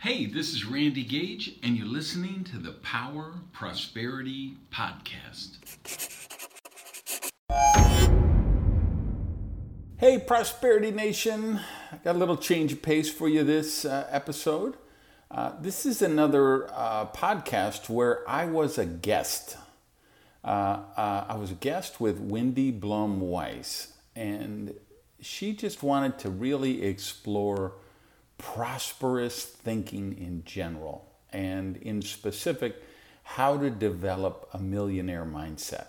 Hey, this is Randy Gage, and you're listening to the Power Prosperity Podcast. Hey, Prosperity Nation. I got a little change of pace for you this uh, episode. Uh, this is another uh, podcast where I was a guest. Uh, uh, I was a guest with Wendy Blum Weiss, and she just wanted to really explore prosperous thinking in general, and in specific, how to develop a millionaire mindset.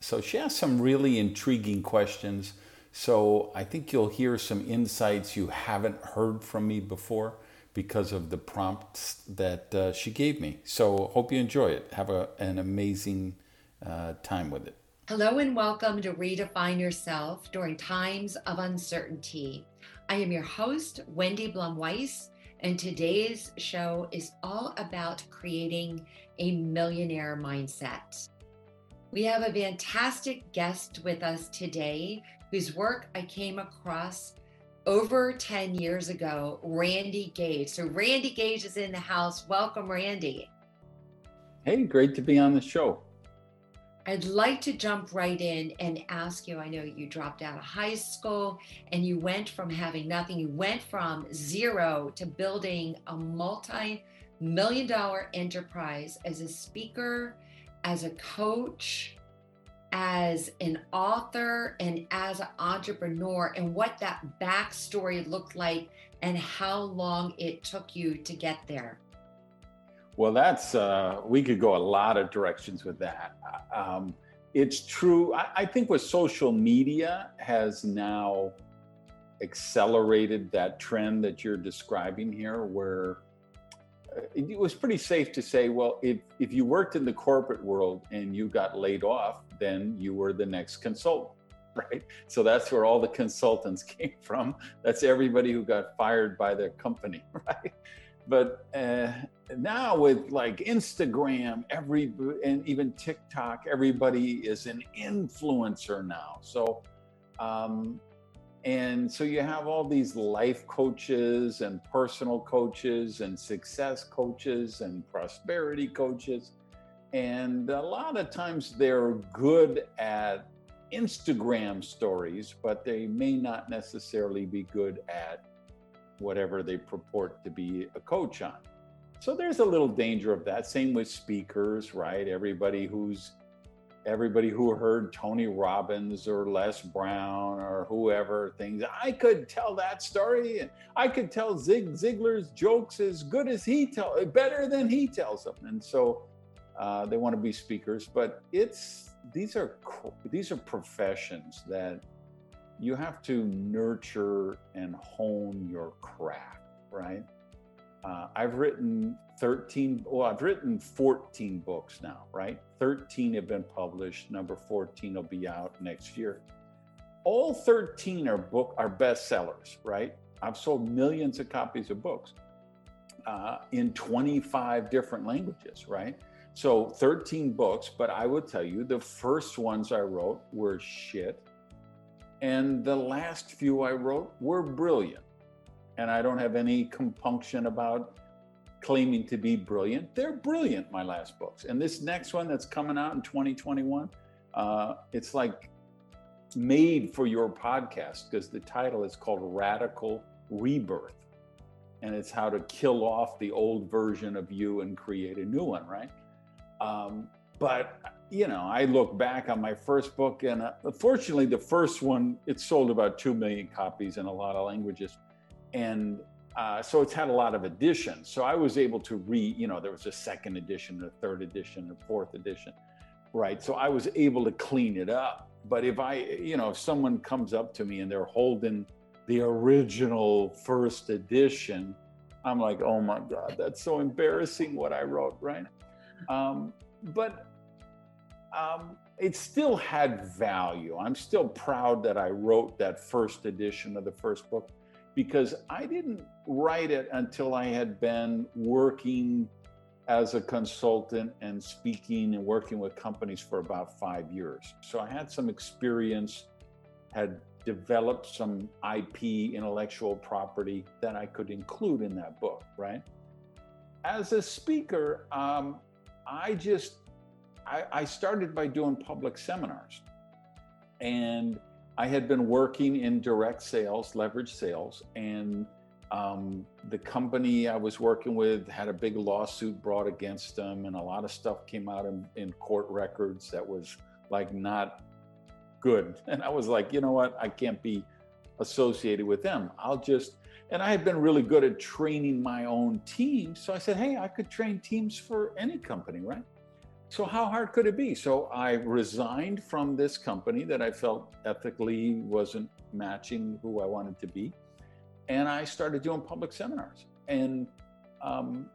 So she asked some really intriguing questions. So I think you'll hear some insights you haven't heard from me before because of the prompts that uh, she gave me. So hope you enjoy it. Have a, an amazing uh, time with it. Hello and welcome to Redefine Yourself during times of uncertainty. I am your host, Wendy Blum Weiss, and today's show is all about creating a millionaire mindset. We have a fantastic guest with us today whose work I came across over 10 years ago, Randy Gage. So, Randy Gage is in the house. Welcome, Randy. Hey, great to be on the show. I'd like to jump right in and ask you I know you dropped out of high school and you went from having nothing, you went from zero to building a multi million dollar enterprise as a speaker, as a coach, as an author, and as an entrepreneur, and what that backstory looked like and how long it took you to get there. Well, that's uh, we could go a lot of directions with that. Um, it's true. I, I think with social media has now accelerated that trend that you're describing here, where uh, it was pretty safe to say, well, if if you worked in the corporate world and you got laid off, then you were the next consultant, right? So that's where all the consultants came from. That's everybody who got fired by their company, right? But uh, now with like Instagram, every and even TikTok, everybody is an influencer now. So, um, and so you have all these life coaches and personal coaches and success coaches and prosperity coaches. And a lot of times they're good at Instagram stories, but they may not necessarily be good at whatever they purport to be a coach on. So there's a little danger of that. Same with speakers, right? Everybody who's everybody who heard Tony Robbins or Les Brown or whoever things I could tell that story and I could tell Zig Ziglar's jokes as good as he tell better than he tells them. And so uh, they want to be speakers, but it's these are these are professions that you have to nurture and hone your craft, right? Uh, I've written 13, well, I've written 14 books now, right? 13 have been published. Number 14 will be out next year. All 13 are book are bestsellers, right? I've sold millions of copies of books uh, in 25 different languages, right? So 13 books, but I will tell you the first ones I wrote were shit and the last few I wrote were brilliant. And I don't have any compunction about claiming to be brilliant. They're brilliant, my last books. And this next one that's coming out in 2021, uh, it's like made for your podcast because the title is called Radical Rebirth. And it's how to kill off the old version of you and create a new one, right? Um, but you know, I look back on my first book, and uh, fortunately, the first one it sold about two million copies in a lot of languages, and uh, so it's had a lot of editions. So I was able to read. You know, there was a second edition, a third edition, a fourth edition, right? So I was able to clean it up. But if I, you know, if someone comes up to me and they're holding the original first edition, I'm like, oh my god, that's so embarrassing what I wrote, right? Um, but um, it still had value. I'm still proud that I wrote that first edition of the first book because I didn't write it until I had been working as a consultant and speaking and working with companies for about five years. So I had some experience, had developed some IP, intellectual property that I could include in that book, right? as a speaker, um, I just I, I started by doing public seminars, and I had been working in direct sales, leverage sales, and um, the company I was working with had a big lawsuit brought against them, and a lot of stuff came out in, in court records that was like not good. And I was like, you know what? I can't be associated with them. I'll just, and I had been really good at training my own team. So I said, hey, I could train teams for any company, right? So how hard could it be? So I resigned from this company that I felt ethically wasn't matching who I wanted to be and I started doing public seminars. And um,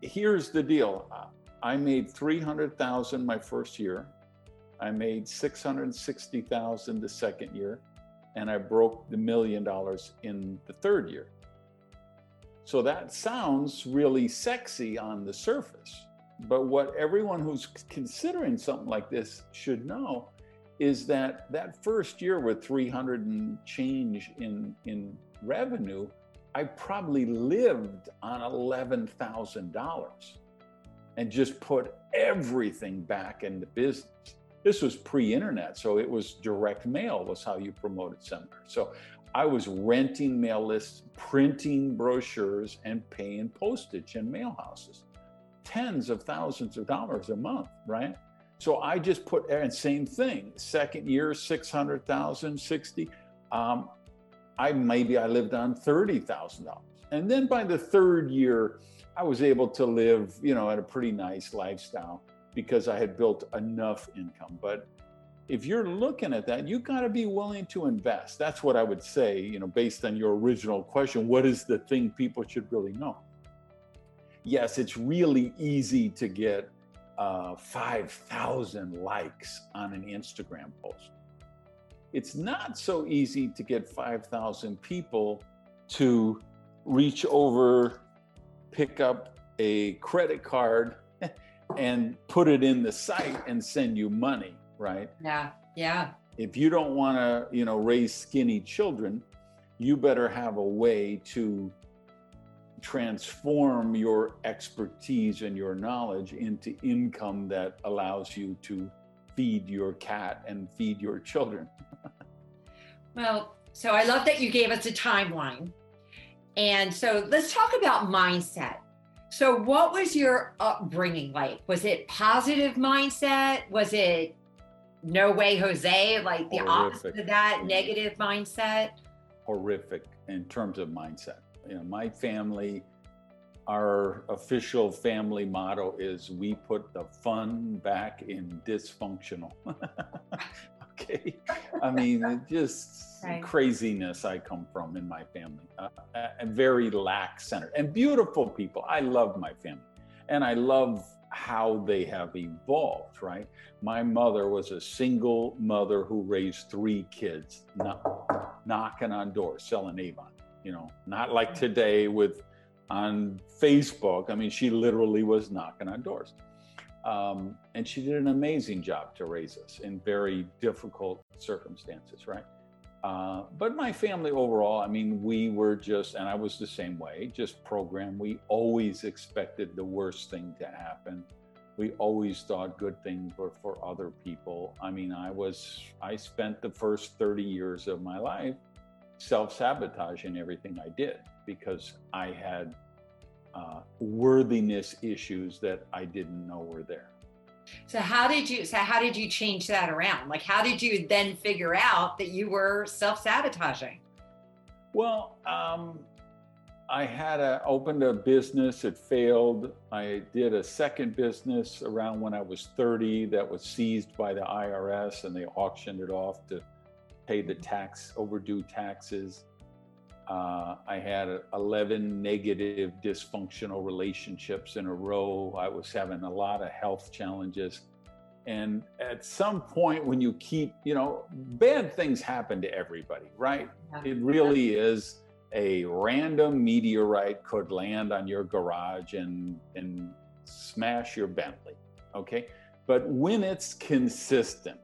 here's the deal: I made three hundred thousand my first year. I made six hundred sixty thousand the second year, and I broke the million dollars in the third year. So that sounds really sexy on the surface. But what everyone who's considering something like this should know is that that first year with 300 and change in in revenue, I probably lived on $11,000 and just put everything back into business. This was pre-internet, so it was direct mail was how you promoted seminars. So I was renting mail lists, printing brochures, and paying postage in mail houses. Tens of thousands of dollars a month, right? So I just put, and same thing, second year, 600,000, 60. Um, I maybe I lived on thirty thousand dollars, and then by the third year, I was able to live, you know, at a pretty nice lifestyle because I had built enough income. But if you're looking at that, you got to be willing to invest. That's what I would say, you know, based on your original question. What is the thing people should really know? Yes, it's really easy to get uh, 5,000 likes on an Instagram post it's not so easy to get 5,000 people to reach over, pick up a credit card, and put it in the site and send you money, right? Yeah, yeah. If you don't want to, you know, raise skinny children, you better have a way to transform your expertise and your knowledge into income that allows you to feed your cat and feed your children. well, so I love that you gave us a timeline. And so let's talk about mindset. So, what was your upbringing like? Was it positive mindset? Was it no way, Jose? Like the Horrific. opposite of that, negative mindset? Horrific in terms of mindset. You know, my family our official family motto is we put the fun back in dysfunctional. okay. I mean, just right. craziness I come from in my family, uh, and very lax centered and beautiful people. I love my family and I love how they have evolved, right? My mother was a single mother who raised three kids, not, knocking on doors, selling Avon, you know, not like today with on Facebook. I mean, she literally was knocking on doors. Um, and she did an amazing job to raise us in very difficult circumstances, right? Uh, but my family overall, I mean, we were just, and I was the same way, just programmed. We always expected the worst thing to happen. We always thought good things were for other people. I mean, I was, I spent the first 30 years of my life self sabotaging everything I did because I had uh, worthiness issues that I didn't know were there. So how did you so how did you change that around? Like how did you then figure out that you were self-sabotaging? Well, um, I had a, opened a business. It failed. I did a second business around when I was 30 that was seized by the IRS and they auctioned it off to pay the tax overdue taxes. Uh, I had 11 negative dysfunctional relationships in a row. I was having a lot of health challenges. And at some point, when you keep, you know, bad things happen to everybody, right? It really is a random meteorite could land on your garage and, and smash your Bentley, okay? But when it's consistent,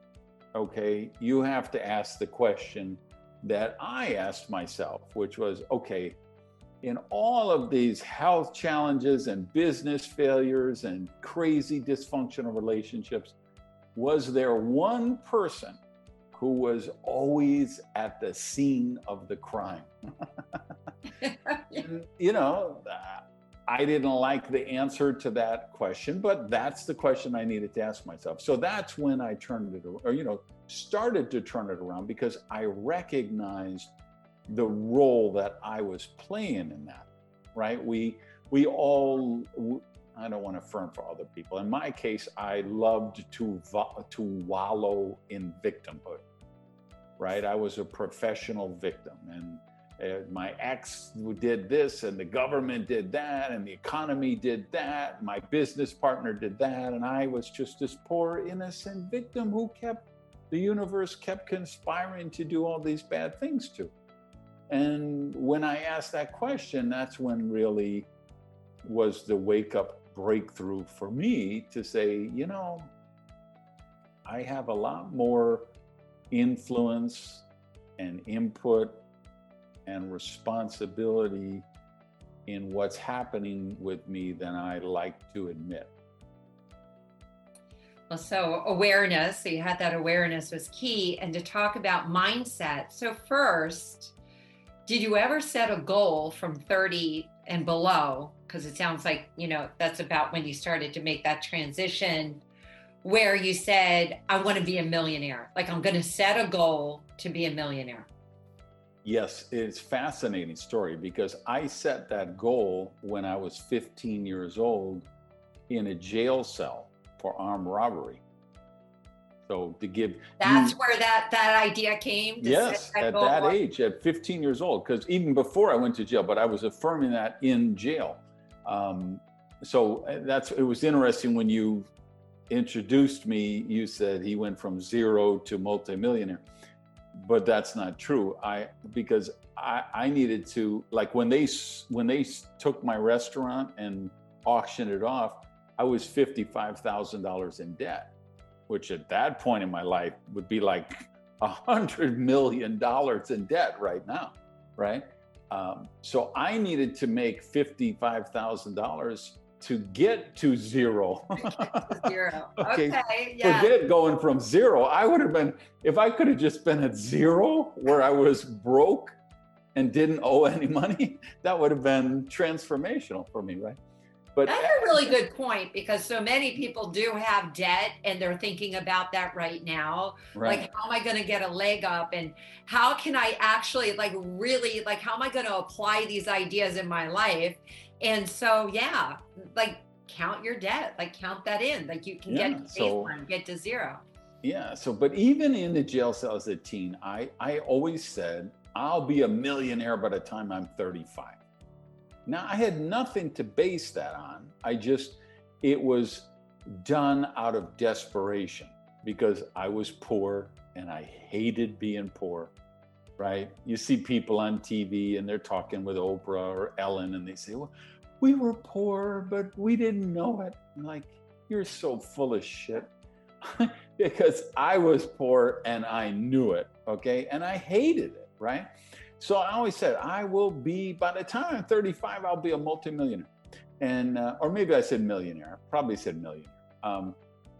okay, you have to ask the question that I asked myself, which was okay, in all of these health challenges and business failures and crazy dysfunctional relationships, was there one person who was always at the scene of the crime? you know, I didn't like the answer to that question, but that's the question I needed to ask myself. So that's when I turned it, or you know, started to turn it around because I recognized the role that I was playing in that. Right? We we all. I don't want to affirm for other people. In my case, I loved to to wallow in victimhood. Right? I was a professional victim, and my ex did this and the government did that and the economy did that my business partner did that and i was just this poor innocent victim who kept the universe kept conspiring to do all these bad things to. And when i asked that question that's when really was the wake up breakthrough for me to say you know i have a lot more influence and input and responsibility in what's happening with me than I like to admit. Well, so awareness, so you had that awareness was key. And to talk about mindset. So, first, did you ever set a goal from 30 and below? Because it sounds like, you know, that's about when you started to make that transition where you said, I want to be a millionaire. Like, I'm going to set a goal to be a millionaire. Yes, it's fascinating story because I set that goal when I was 15 years old in a jail cell for armed robbery. So to give That's you, where that that idea came Yes, that at that age at 15 years old because even before I went to jail, but I was affirming that in jail. Um, so uh, that's it was interesting when you introduced me you said he went from zero to multimillionaire but that's not true. I because I, I needed to like when they when they took my restaurant and auctioned it off, I was fifty five thousand dollars in debt, which at that point in my life would be like a hundred million dollars in debt right now, right? Um, so I needed to make fifty five thousand dollars to get to zero. zero. okay. okay. Yeah. Forget going from zero. I would have been, if I could have just been at zero where I was broke and didn't owe any money, that would have been transformational for me, right? But that's a really good point because so many people do have debt and they're thinking about that right now. Right. Like, how am I going to get a leg up? And how can I actually, like, really, like, how am I going to apply these ideas in my life? And so, yeah, like count your debt, like count that in, like you can yeah, get to so, get to zero. Yeah. So, but even in the jail cell as a teen, I I always said I'll be a millionaire by the time I'm 35. Now I had nothing to base that on. I just it was done out of desperation because I was poor and I hated being poor right? You see people on TV and they're talking with Oprah or Ellen and they say, well, we were poor, but we didn't know it. I'm like, you're so full of shit. because I was poor and I knew it, okay? And I hated it, right? So I always said, I will be, by the time I'm 35, I'll be a multimillionaire. And, uh, or maybe I said millionaire, probably said millionaire. Um,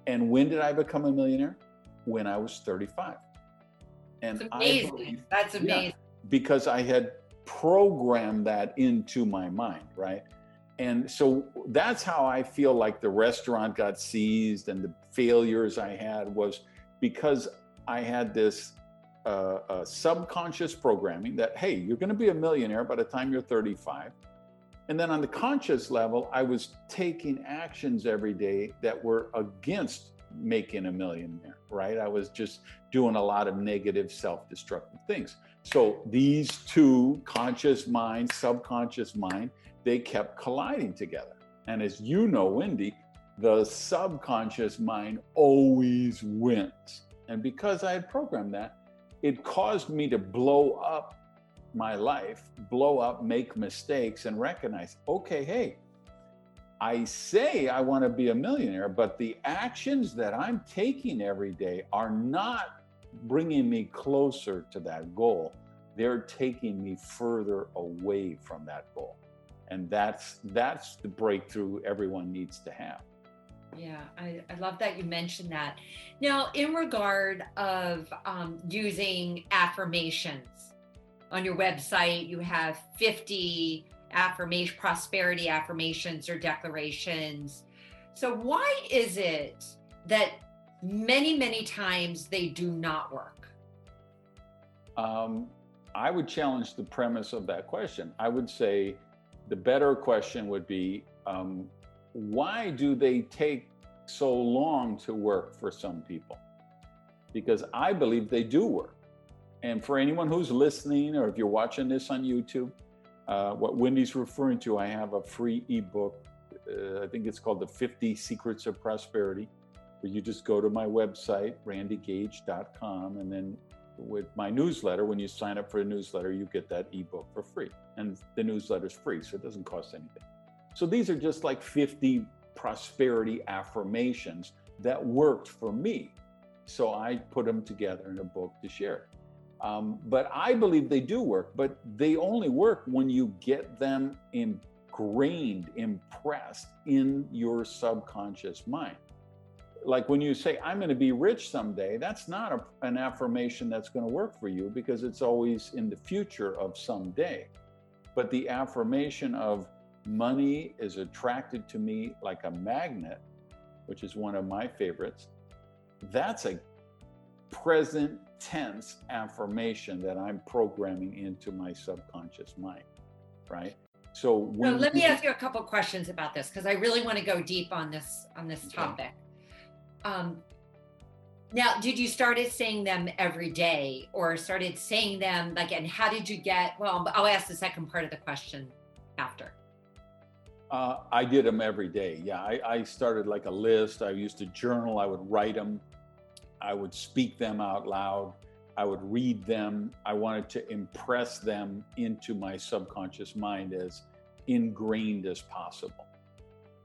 and when did I become a millionaire? When I was 35. And That's amazing. Believe, That's amazing. Yeah, because I had programmed that into my mind, right? And so that's how I feel like the restaurant got seized and the failures I had was because I had this uh, uh, subconscious programming that, hey, you're going to be a millionaire by the time you're 35. And then on the conscious level, I was taking actions every day that were against making a millionaire, right? I was just doing a lot of negative, self destructive things. So these two conscious mind, subconscious mind, they kept colliding together. And as you know, Wendy, the subconscious mind always wins. And because I had programmed that, it caused me to blow up my life, blow up, make mistakes, and recognize okay, hey, I say I want to be a millionaire, but the actions that I'm taking every day are not bringing me closer to that goal. they're taking me further away from that goal. And that's that's the breakthrough everyone needs to have. Yeah, I, I love that you mentioned that. Now, in regard of um, using affirmations on your website, you have 50 affirmation prosperity affirmations or declarations. So why is it that many, many times they do not work? Um, I would challenge the premise of that question. I would say the better question would be um, why do they take so long to work for some people? Because I believe they do work. And for anyone who's listening, or if you're watching this on YouTube, uh, what Wendy's referring to, I have a free ebook. Uh, I think it's called The 50 Secrets of Prosperity, where you just go to my website, randygage.com, and then with my newsletter, when you sign up for a newsletter, you get that ebook for free. And the newsletter's free, so it doesn't cost anything. So these are just like 50 prosperity affirmations that worked for me. So I put them together in a book to share. Um, but I believe they do work, but they only work when you get them ingrained, impressed in your subconscious mind. Like when you say, I'm going to be rich someday, that's not a, an affirmation that's going to work for you because it's always in the future of someday. But the affirmation of money is attracted to me like a magnet, which is one of my favorites, that's a present tense affirmation that I'm programming into my subconscious mind, right? So, so let me ask you a couple questions about this because I really want to go deep on this on this topic. Um, now, did you started saying them every day, or started saying them like? And how did you get? Well, I'll ask the second part of the question after. Uh, I did them every day. Yeah, I, I started like a list. I used to journal. I would write them. I would speak them out loud. I would read them. I wanted to impress them into my subconscious mind as ingrained as possible.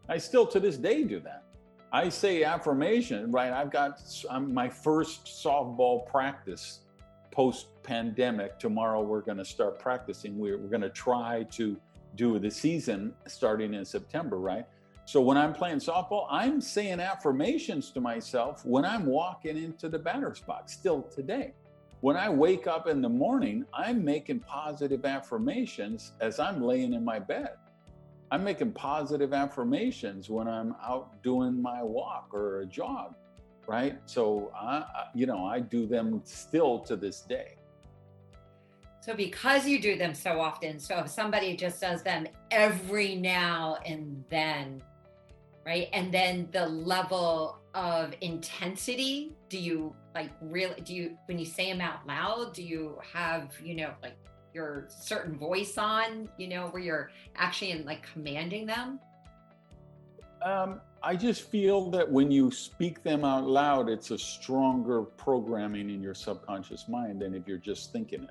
I still to this day do that. I say affirmation, right? I've got I'm, my first softball practice post pandemic. Tomorrow we're going to start practicing. We're, we're going to try to do the season starting in September, right? So when I'm playing softball, I'm saying affirmations to myself when I'm walking into the batter's box still today. When I wake up in the morning, I'm making positive affirmations as I'm laying in my bed. I'm making positive affirmations when I'm out doing my walk or a jog, right? So I, you know, I do them still to this day. So because you do them so often, so if somebody just does them every now and then, right? And then the level of intensity, do you like really do you when you say them out loud, do you have, you know, like your certain voice on, you know, where you're actually in like commanding them? Um, I just feel that when you speak them out loud, it's a stronger programming in your subconscious mind than if you're just thinking it.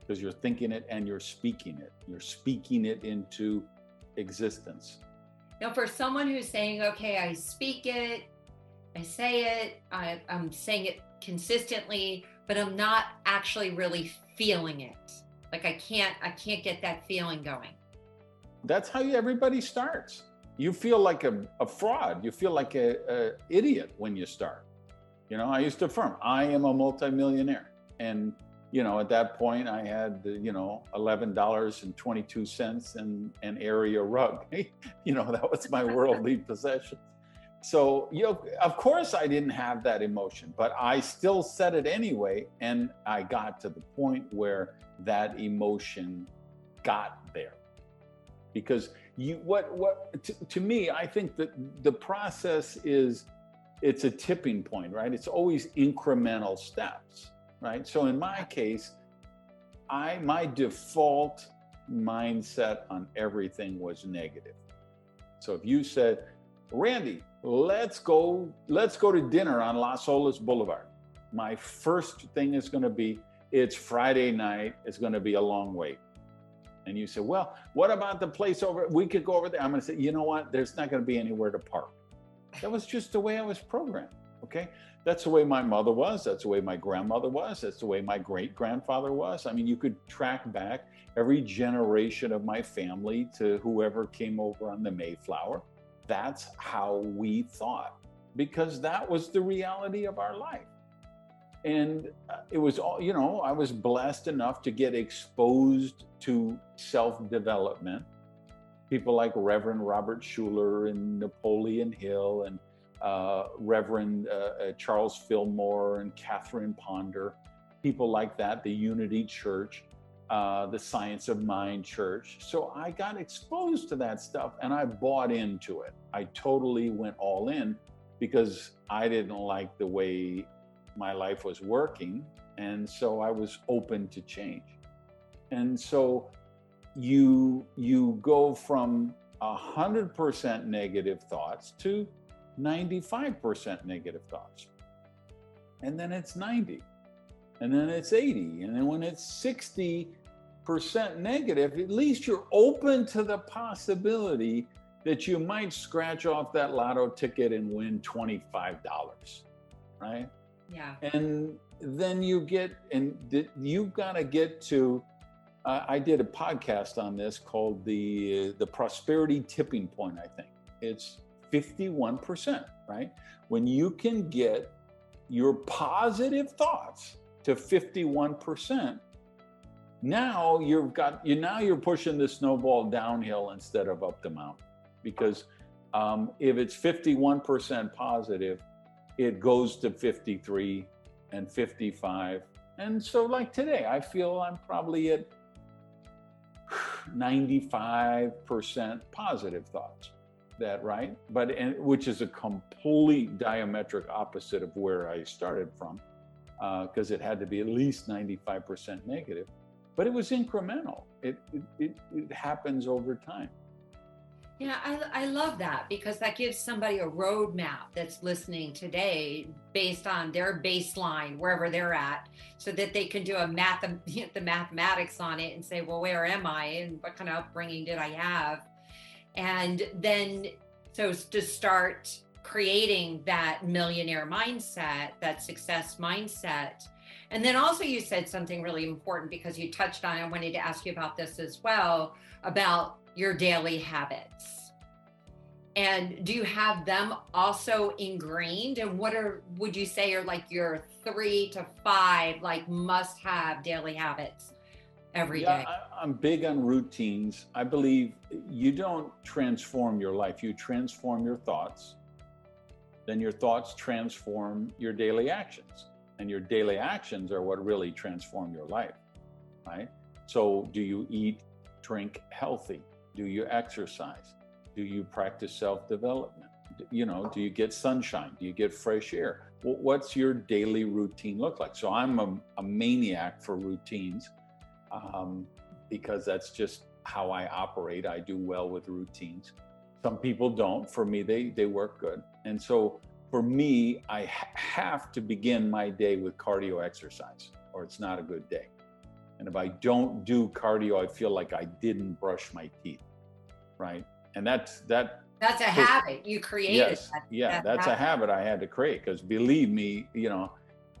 Because you're thinking it and you're speaking it. You're speaking it into existence. Now, for someone who's saying, okay, I speak it, I say it, I, I'm saying it consistently, but I'm not actually really feeling it. Like I can't, I can't get that feeling going. That's how everybody starts. You feel like a, a fraud. You feel like a, a idiot when you start. You know, I used to affirm, I am a multimillionaire. And you know, at that point, I had, you know, eleven dollars and twenty-two cents and an area rug. you know, that was my worldly possession. So, you know, of course, I didn't have that emotion, but I still said it anyway, and I got to the point where that emotion got there. Because you, what, what, to, to me, I think that the process is, it's a tipping point, right? It's always incremental steps right? So in my case, I my default mindset on everything was negative. So if you said, Randy, let's go, let's go to dinner on Las Olas Boulevard. My first thing is going to be, it's Friday night. It's going to be a long wait. And you say, well, what about the place over? We could go over there. I'm going to say, you know what? There's not going to be anywhere to park. That was just the way I was programmed. Okay. That's the way my mother was. That's the way my grandmother was. That's the way my great grandfather was. I mean, you could track back every generation of my family to whoever came over on the Mayflower. That's how we thought because that was the reality of our life. And uh, it was all, you know, I was blessed enough to get exposed to self development. People like Reverend Robert Schuller and Napoleon Hill and uh, Reverend uh, uh, Charles Fillmore and Catherine Ponder, people like that, the Unity Church, uh, the Science of Mind Church. So I got exposed to that stuff and I bought into it. I totally went all in because I didn't like the way my life was working. And so I was open to change. And so you you go from a hundred percent negative thoughts to 95% negative thoughts. And then it's 90. And then it's 80. And then when it's 60% negative, at least you're open to the possibility that you might scratch off that lotto ticket and win $25, right? Yeah. And then you get, and you've got to get to, uh, I did a podcast on this called the uh, the prosperity tipping point. I think it's 51%, right? When you can get your positive thoughts to 51%, now you've got you now you're pushing the snowball downhill instead of up the mountain. Because um, if it's 51% positive it goes to 53 and 55 and so like today i feel i'm probably at 95% positive thoughts that right? But and which is a complete diametric opposite of where i started from because uh, it had to be at least 95% negative. But it was incremental. It it, it, it happens over time. Yeah, I, I love that because that gives somebody a roadmap that's listening today based on their baseline, wherever they're at, so that they can do a math, the mathematics on it and say, well, where am I? And what kind of upbringing did I have? And then, so to start creating that millionaire mindset, that success mindset. And then also, you said something really important because you touched on, I wanted to ask you about this as well about your daily habits. And do you have them also ingrained? And what are, would you say, are like your three to five, like must have daily habits? Every yeah, day. I, I'm big on routines. I believe you don't transform your life, you transform your thoughts. Then your thoughts transform your daily actions. And your daily actions are what really transform your life, right? So, do you eat, drink healthy? Do you exercise? Do you practice self development? You know, do you get sunshine? Do you get fresh air? What's your daily routine look like? So, I'm a, a maniac for routines um, because that's just how I operate. I do well with routines. Some people don't. For me, they they work good. And so for me, I ha- have to begin my day with cardio exercise, or it's not a good day. And if I don't do cardio, I feel like I didn't brush my teeth, right? And that's that. That's a habit you created. Yes, that, yeah, that that's habit. a habit I had to create because believe me, you know,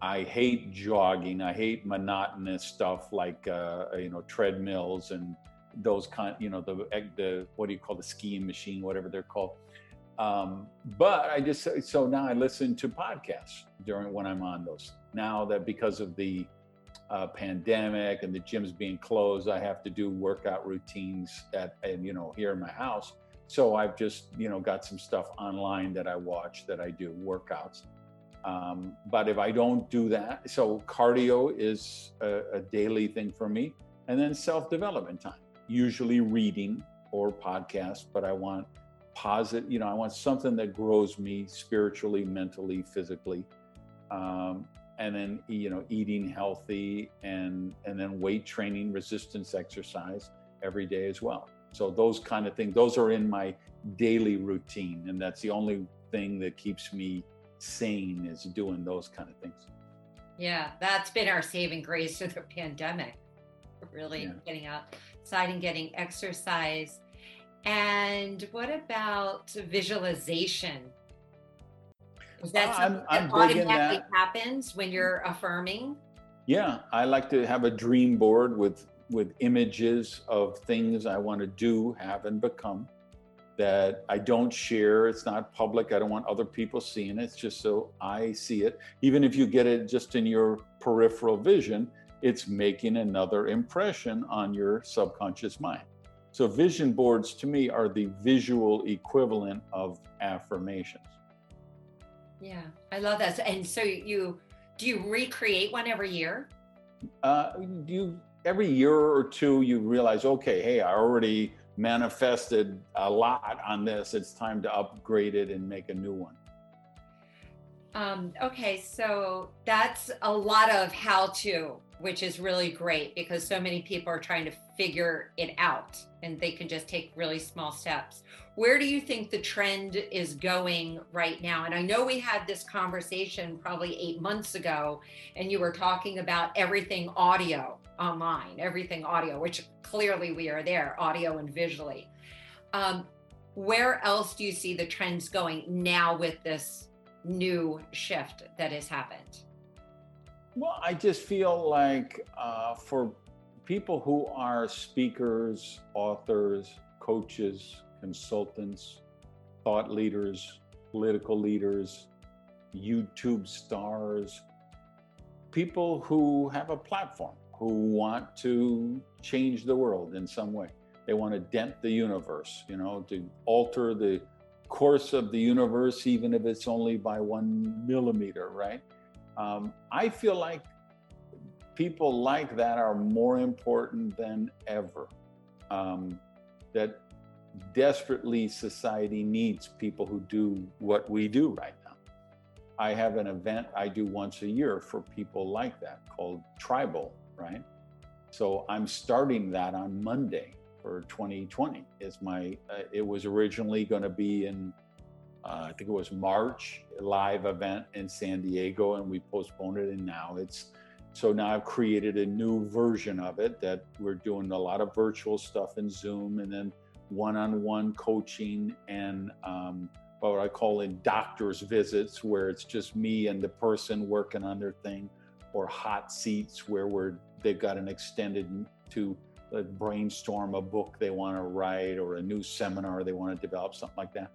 I hate jogging. I hate monotonous stuff like uh, you know treadmills and those kind. You know the the what do you call the skiing machine, whatever they're called. Um, but I just so now I listen to podcasts during when I'm on those. Now that because of the uh, pandemic and the gyms being closed, I have to do workout routines at and you know here in my house. So I've just you know got some stuff online that I watch that I do workouts. Um, but if I don't do that, so cardio is a, a daily thing for me. And then self development time, usually reading or podcast, but I want positive, you know, I want something that grows me spiritually, mentally, physically. Um, and then, you know, eating healthy and, and then weight training, resistance exercise every day as well. So those kind of things, those are in my daily routine. And that's the only thing that keeps me sane is doing those kind of things. Yeah, that's been our saving grace through the pandemic. Really yeah. getting outside and getting exercise. And what about visualization? Is that uh, something I'm, that I'm automatically that. happens when you're affirming? Yeah, I like to have a dream board with with images of things I want to do, have, and become that I don't share. It's not public. I don't want other people seeing it. It's just so I see it. Even if you get it just in your peripheral vision, it's making another impression on your subconscious mind. So, vision boards to me are the visual equivalent of affirmations. Yeah, I love that. And so, you do you recreate one every year? Uh, you every year or two, you realize, okay, hey, I already manifested a lot on this. It's time to upgrade it and make a new one. Um, okay, so that's a lot of how to, which is really great because so many people are trying to figure it out and they can just take really small steps. Where do you think the trend is going right now? And I know we had this conversation probably eight months ago, and you were talking about everything audio online, everything audio, which clearly we are there, audio and visually. Um, where else do you see the trends going now with this new shift that has happened? Well, I just feel like uh, for people who are speakers, authors, coaches, consultants, thought leaders, political leaders, YouTube stars, people who have a platform who want to change the world in some way. They want to dent the universe, you know, to alter the course of the universe, even if it's only by one millimeter, right? Um, I feel like people like that are more important than ever. Um, that desperately society needs people who do what we do right now. I have an event I do once a year for people like that called Tribal right? So I'm starting that on Monday for 2020. Is my uh, it was originally going to be in uh, I think it was March live event in San Diego, and we postponed it, and now it's so now I've created a new version of it that we're doing a lot of virtual stuff in Zoom, and then one-on-one coaching and um, what I call in doctor's visits, where it's just me and the person working on their thing, or hot seats where we're they've got an extended to uh, brainstorm a book they want to write or a new seminar they want to develop, something like that.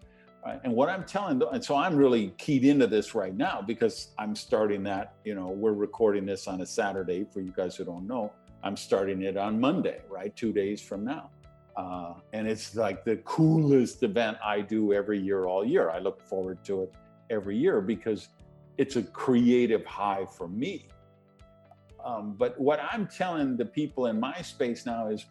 Right? And what I'm telling and so I'm really keyed into this right now because I'm starting that, you know, we're recording this on a Saturday for you guys who don't know. I'm starting it on Monday, right? Two days from now. Uh, and it's like the coolest event I do every year, all year. I look forward to it every year because it's a creative high for me um, but what I'm telling the people in my space now is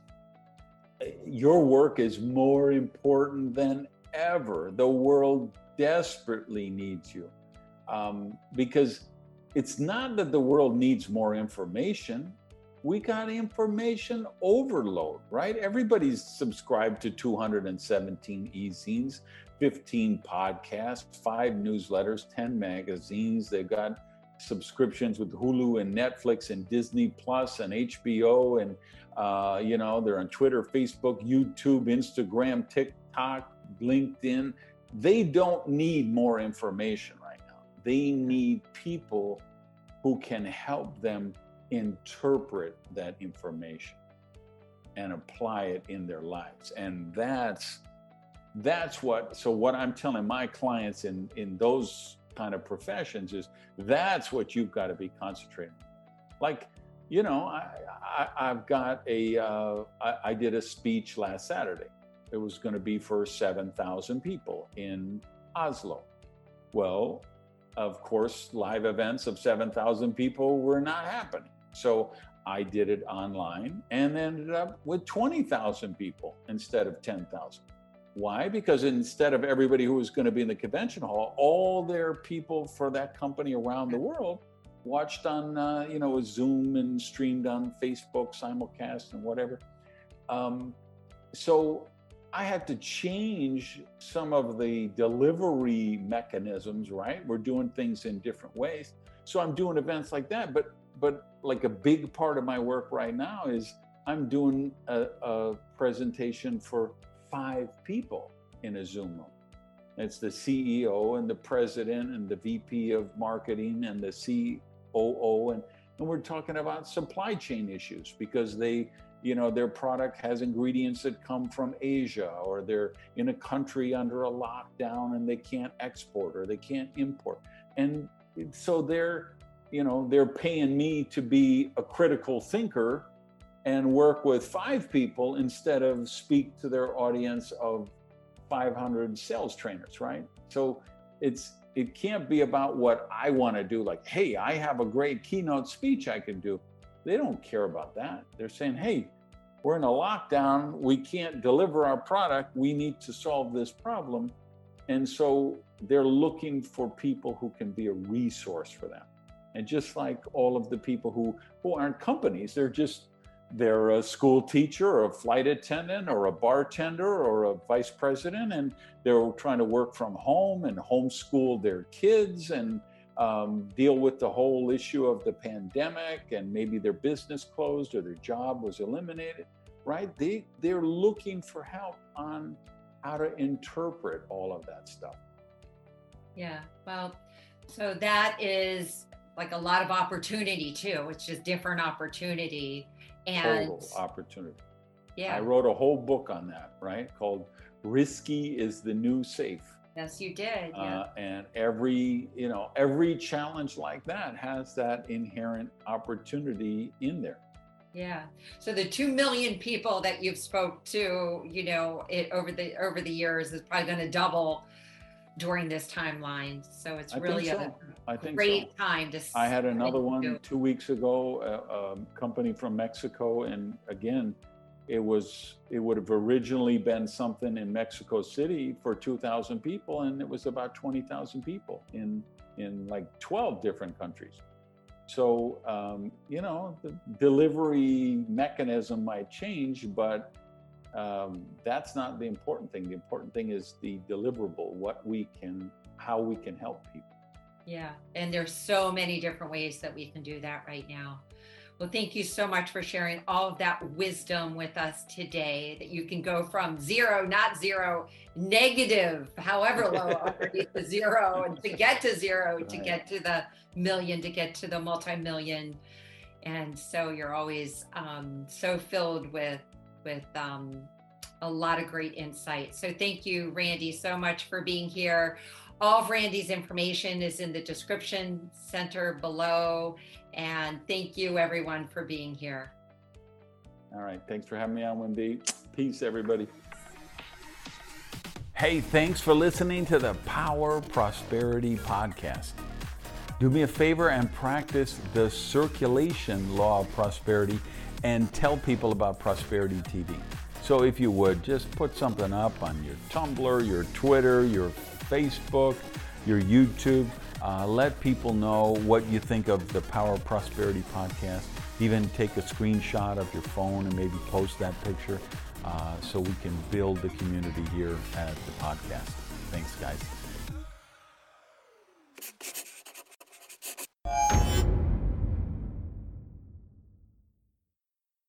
uh, your work is more important than ever. The world desperately needs you um, because it's not that the world needs more information. We got information overload, right? Everybody's subscribed to 217 e-zines, 15 podcasts, five newsletters, 10 magazines. They've got subscriptions with Hulu and Netflix and Disney Plus and HBO and uh, you know they're on Twitter, Facebook, YouTube, Instagram, TikTok, LinkedIn. They don't need more information right now. They need people who can help them interpret that information and apply it in their lives. And that's that's what so what I'm telling my clients in in those kind of professions is that's what you've got to be concentrating like you know i, I have got a uh, I, I did a speech last saturday. It was going to be for 7000 people in oslo. Well of course live events of 7000 people were not happening. So i did it online and ended up with 20000 people instead of 10000 why? Because instead of everybody who was going to be in the convention hall, all their people for that company around the world watched on, uh, you know, Zoom and streamed on Facebook, simulcast, and whatever. Um, so I had to change some of the delivery mechanisms, right? We're doing things in different ways. So I'm doing events like that. But but like a big part of my work right now is I'm doing a, a presentation for five people in a Zoom room. It's the CEO and the president and the VP of marketing and the COO. And, and we're talking about supply chain issues because they, you know, their product has ingredients that come from Asia or they're in a country under a lockdown and they can't export or they can't import. And so they're, you know, they're paying me to be a critical thinker and work with five people instead of speak to their audience of 500 sales trainers, right? So it's it can't be about what I want to do like, "Hey, I have a great keynote speech I can do." They don't care about that. They're saying, "Hey, we're in a lockdown. We can't deliver our product. We need to solve this problem." And so they're looking for people who can be a resource for them. And just like all of the people who who aren't companies, they're just they're a school teacher or a flight attendant or a bartender or a vice president and they're trying to work from home and homeschool their kids and um, deal with the whole issue of the pandemic and maybe their business closed or their job was eliminated right? They they're looking for help on how to interpret all of that stuff. Yeah well so that is like a lot of opportunity too it's just different opportunity and total opportunity. Yeah. I wrote a whole book on that, right? Called Risky is the New Safe. Yes, you did. Yeah. Uh, and every, you know, every challenge like that has that inherent opportunity in there. Yeah. So the 2 million people that you've spoke to, you know, it over the over the years is probably going to double during this timeline. So it's I really so. a great so. time to. I had another do. one two weeks ago, a, a company from Mexico, and again, it was it would have originally been something in Mexico City for 2,000 people, and it was about 20,000 people in in like 12 different countries. So um, you know, the delivery mechanism might change, but um, that's not the important thing. The important thing is the deliverable, what we can, how we can help people. Yeah. And there's so many different ways that we can do that right now. Well, thank you so much for sharing all of that wisdom with us today. That you can go from zero, not zero, negative, however low the zero, and to get to zero, to get to the million, to get to the multi million. And so you're always um, so filled with with um, a lot of great insight. So thank you, Randy, so much for being here. All of Randy's information is in the description center below. And thank you, everyone, for being here. All right. Thanks for having me on, Wendy. Peace, everybody. Hey, thanks for listening to the Power Prosperity Podcast. Do me a favor and practice the circulation law of prosperity and tell people about Prosperity TV. So if you would, just put something up on your Tumblr, your Twitter, your Facebook, your YouTube. Uh, let people know what you think of the Power Prosperity podcast. Even take a screenshot of your phone and maybe post that picture uh, so we can build the community here at the podcast. Thanks, guys.